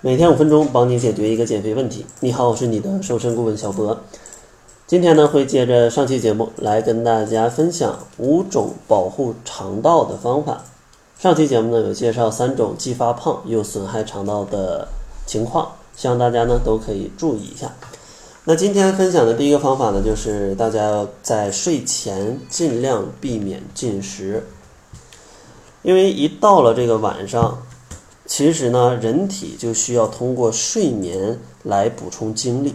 每天五分钟，帮你解决一个减肥问题。你好，我是你的瘦身顾问小博。今天呢，会接着上期节目来跟大家分享五种保护肠道的方法。上期节目呢，有介绍三种既发胖又损害肠道的情况，希望大家呢都可以注意一下。那今天分享的第一个方法呢，就是大家要在睡前尽量避免进食，因为一到了这个晚上，其实呢，人体就需要通过睡眠来补充精力。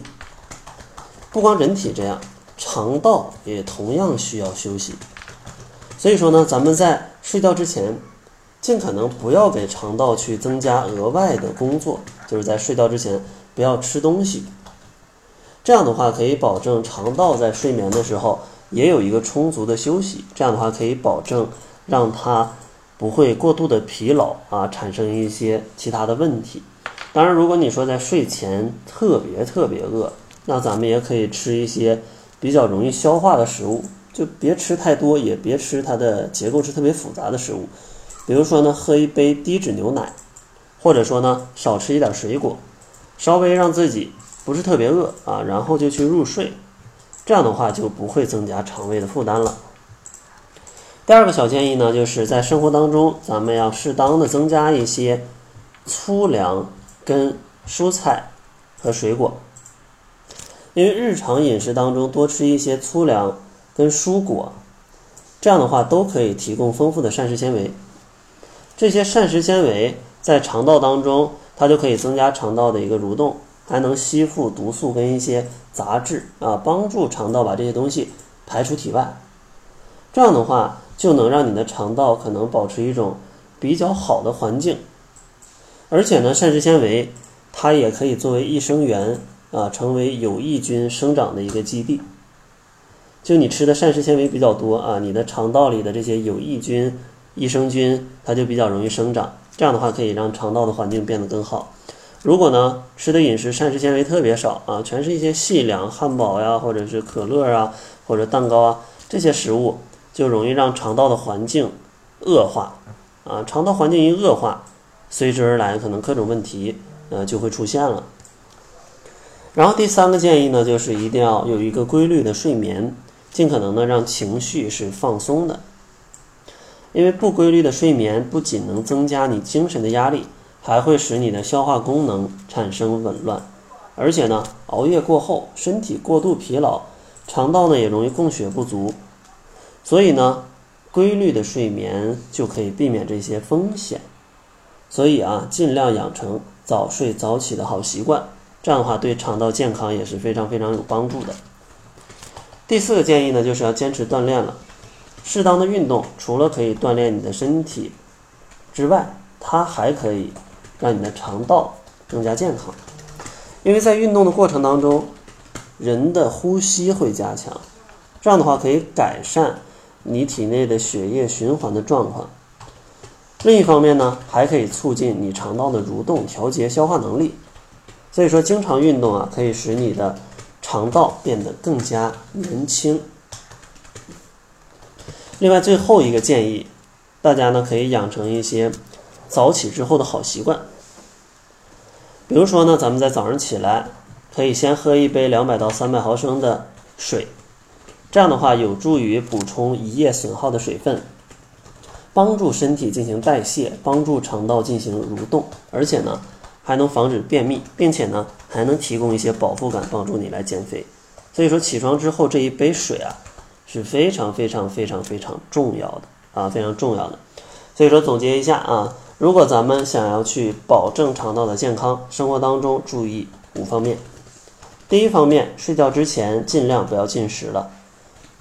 不光人体这样，肠道也同样需要休息。所以说呢，咱们在睡觉之前，尽可能不要给肠道去增加额外的工作，就是在睡觉之前不要吃东西。这样的话可以保证肠道在睡眠的时候也有一个充足的休息，这样的话可以保证让它不会过度的疲劳啊，产生一些其他的问题。当然，如果你说在睡前特别特别饿，那咱们也可以吃一些比较容易消化的食物，就别吃太多，也别吃它的结构是特别复杂的食物。比如说呢，喝一杯低脂牛奶，或者说呢，少吃一点水果，稍微让自己。不是特别饿啊，然后就去入睡，这样的话就不会增加肠胃的负担了。第二个小建议呢，就是在生活当中，咱们要适当的增加一些粗粮跟蔬菜和水果，因为日常饮食当中多吃一些粗粮跟蔬果，这样的话都可以提供丰富的膳食纤维。这些膳食纤维在肠道当中，它就可以增加肠道的一个蠕动。还能吸附毒素跟一些杂质啊，帮助肠道把这些东西排出体外。这样的话，就能让你的肠道可能保持一种比较好的环境。而且呢，膳食纤维它也可以作为益生元啊，成为有益菌生长的一个基地。就你吃的膳食纤维比较多啊，你的肠道里的这些有益菌、益生菌，它就比较容易生长。这样的话，可以让肠道的环境变得更好。如果呢吃的饮食膳食纤维特别少啊，全是一些细粮、汉堡呀，或者是可乐啊，或者蛋糕啊，这些食物就容易让肠道的环境恶化啊。肠道环境一恶化，随之而来可能各种问题呃就会出现了。然后第三个建议呢，就是一定要有一个规律的睡眠，尽可能的让情绪是放松的，因为不规律的睡眠不仅能增加你精神的压力。还会使你的消化功能产生紊乱，而且呢，熬夜过后身体过度疲劳，肠道呢也容易供血不足，所以呢，规律的睡眠就可以避免这些风险。所以啊，尽量养成早睡早起的好习惯，这样的话对肠道健康也是非常非常有帮助的。第四个建议呢，就是要坚持锻炼了，适当的运动除了可以锻炼你的身体之外，它还可以。让你的肠道更加健康，因为在运动的过程当中，人的呼吸会加强，这样的话可以改善你体内的血液循环的状况。另一方面呢，还可以促进你肠道的蠕动，调节消化能力。所以说，经常运动啊，可以使你的肠道变得更加年轻。另外，最后一个建议，大家呢可以养成一些早起之后的好习惯。比如说呢，咱们在早上起来，可以先喝一杯两百到三百毫升的水，这样的话有助于补充一夜损耗的水分，帮助身体进行代谢，帮助肠道进行蠕动，而且呢还能防止便秘，并且呢还能提供一些饱腹感，帮助你来减肥。所以说起床之后这一杯水啊是非常非常非常非常重要的啊，非常重要的。所以说总结一下啊。如果咱们想要去保证肠道的健康，生活当中注意五方面。第一方面，睡觉之前尽量不要进食了。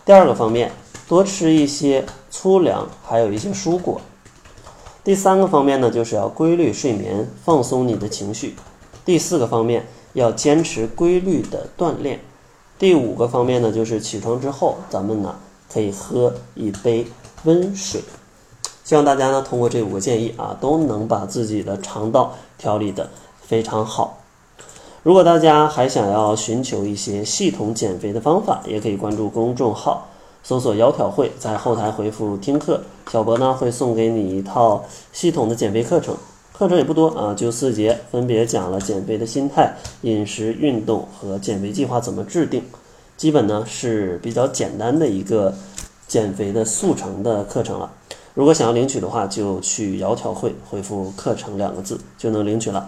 第二个方面，多吃一些粗粮，还有一些蔬果。第三个方面呢，就是要规律睡眠，放松你的情绪。第四个方面，要坚持规律的锻炼。第五个方面呢，就是起床之后，咱们呢可以喝一杯温水。希望大家呢通过这五个建议啊，都能把自己的肠道调理的非常好。如果大家还想要寻求一些系统减肥的方法，也可以关注公众号，搜索“窈窕会”，在后台回复“听课”，小博呢会送给你一套系统的减肥课程。课程也不多啊，就四节，分别讲了减肥的心态、饮食、运动和减肥计划怎么制定，基本呢是比较简单的一个减肥的速成的课程了。如果想要领取的话，就去窈窕会回复“课程”两个字就能领取了。